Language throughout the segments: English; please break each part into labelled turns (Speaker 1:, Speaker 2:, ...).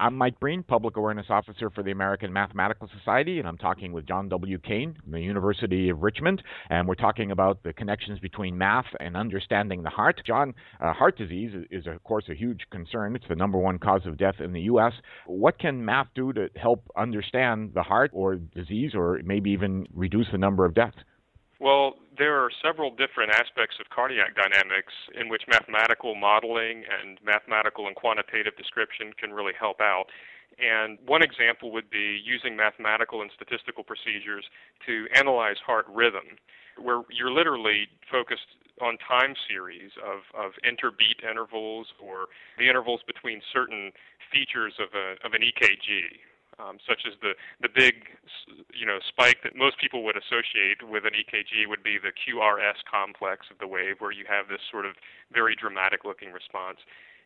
Speaker 1: I'm Mike Breen, Public Awareness Officer for the American Mathematical Society, and I'm talking with John W. Cain from the University of Richmond, and we're talking about the connections between math and understanding the heart. John, uh, heart disease is, of course, a huge concern. It's the number one cause of death in the U.S. What can math do to help understand the heart or disease, or maybe even reduce the number of deaths?
Speaker 2: Well, there are several different aspects of cardiac dynamics in which mathematical modeling and mathematical and quantitative description can really help out. And one example would be using mathematical and statistical procedures to analyze heart rhythm, where you're literally focused on time series of, of interbeat intervals or the intervals between certain features of, a, of an EKG um, such as the the big you know spike that most people would associate with an EKG would be the QRS complex of the wave, where you have this sort of very dramatic looking response.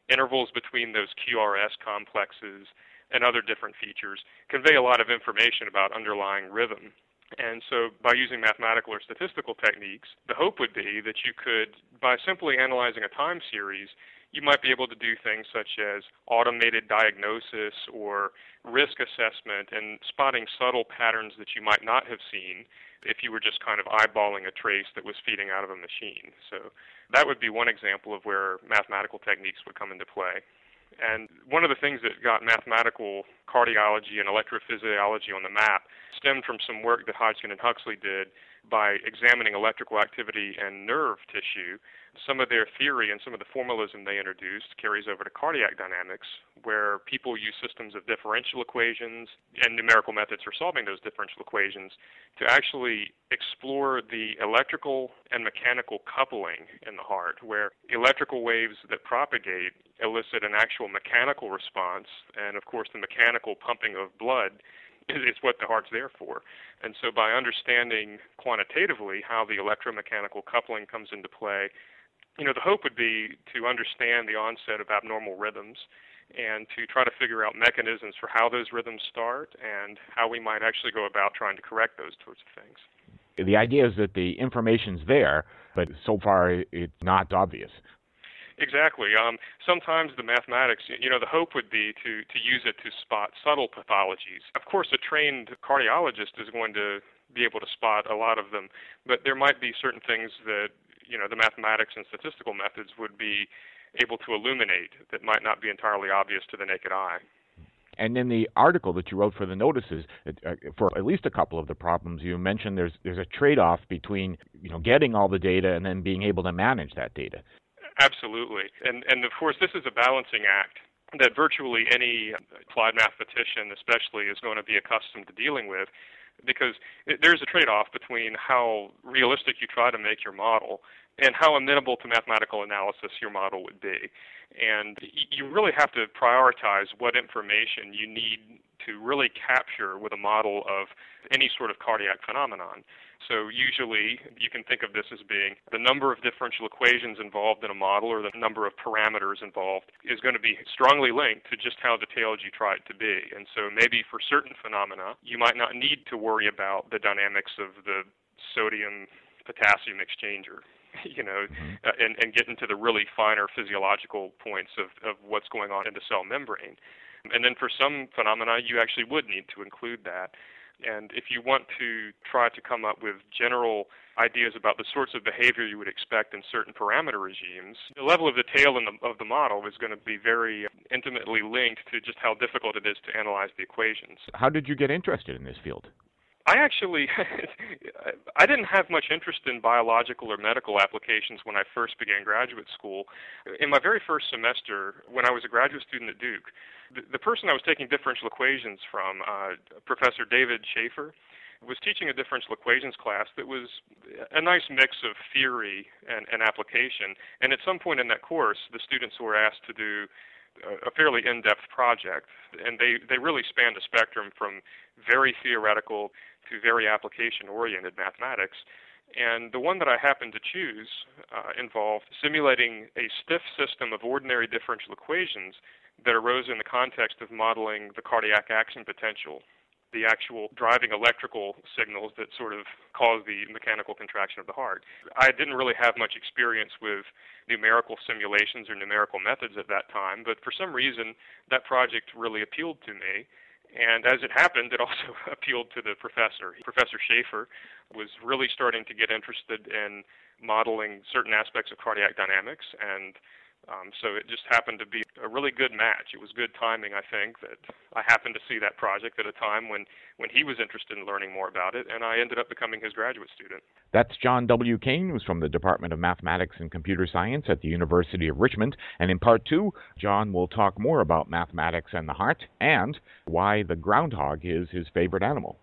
Speaker 2: Intervals between those QRS complexes and other different features convey a lot of information about underlying rhythm. And so, by using mathematical or statistical techniques, the hope would be that you could, by simply analyzing a time series, you might be able to do things such as automated diagnosis or risk assessment and spotting subtle patterns that you might not have seen if you were just kind of eyeballing a trace that was feeding out of a machine. So that would be one example of where mathematical techniques would come into play. And one of the things that got mathematical cardiology and electrophysiology on the map stemmed from some work that Hodgkin and Huxley did by examining electrical activity and nerve tissue, some of their theory and some of the formalism they introduced carries over to cardiac dynamics, where people use systems of differential equations and numerical methods for solving those differential equations to actually explore the electrical and mechanical coupling in the heart, where electrical waves that propagate elicit an actual mechanical response, and of course, the mechanical pumping of blood it's what the heart's there for. And so by understanding quantitatively how the electromechanical coupling comes into play, you know, the hope would be to understand the onset of abnormal rhythms and to try to figure out mechanisms for how those rhythms start and how we might actually go about trying to correct those sorts of things.
Speaker 1: The idea is that the information's there, but so far it's not obvious.
Speaker 2: Exactly. Um, sometimes the mathematics, you know, the hope would be to, to use it to spot subtle pathologies. Of course, a trained cardiologist is going to be able to spot a lot of them, but there might be certain things that, you know, the mathematics and statistical methods would be able to illuminate that might not be entirely obvious to the naked eye.
Speaker 1: And in the article that you wrote for the notices, uh, for at least a couple of the problems, you mentioned there's there's a trade-off between you know getting all the data and then being able to manage that data.
Speaker 2: Absolutely. And, and of course, this is a balancing act that virtually any applied mathematician, especially, is going to be accustomed to dealing with because there's a trade off between how realistic you try to make your model and how amenable to mathematical analysis your model would be. And you really have to prioritize what information you need to really capture with a model of any sort of cardiac phenomenon. So usually you can think of this as being the number of differential equations involved in a model or the number of parameters involved is going to be strongly linked to just how detailed you try it to be. And so maybe for certain phenomena, you might not need to worry about the dynamics of the sodium potassium exchanger you know, mm-hmm. uh, and, and get into the really finer physiological points of, of what's going on in the cell membrane. And then for some phenomena, you actually would need to include that. And if you want to try to come up with general ideas about the sorts of behavior you would expect in certain parameter regimes, the level of detail in the, of the model is going to be very intimately linked to just how difficult it is to analyze the equations.
Speaker 1: How did you get interested in this field?
Speaker 2: I actually I didn't have much interest in biological or medical applications when I first began graduate school. In my very first semester, when I was a graduate student at Duke, the, the person I was taking differential equations from, uh, Professor David Schaeffer, was teaching a differential equations class that was a nice mix of theory and, and application. And at some point in that course, the students were asked to do a fairly in-depth project, and they they really spanned a spectrum from very theoretical to very application-oriented mathematics. And the one that I happened to choose uh, involved simulating a stiff system of ordinary differential equations that arose in the context of modeling the cardiac action potential. The actual driving electrical signals that sort of cause the mechanical contraction of the heart. I didn't really have much experience with numerical simulations or numerical methods at that time, but for some reason that project really appealed to me. And as it happened, it also appealed to the professor. Professor Schaeffer was really starting to get interested in modeling certain aspects of cardiac dynamics, and um, so it just happened to be a really good match. It was good timing, I think, that I happened to see that project at a time when, when he was interested in learning more about it, and I ended up becoming his graduate student.
Speaker 1: That's John W. Cain, who's from the Department of Mathematics and Computer Science at the University of Richmond. And in part two, John will talk more about mathematics and the heart and why the groundhog is his favorite animal.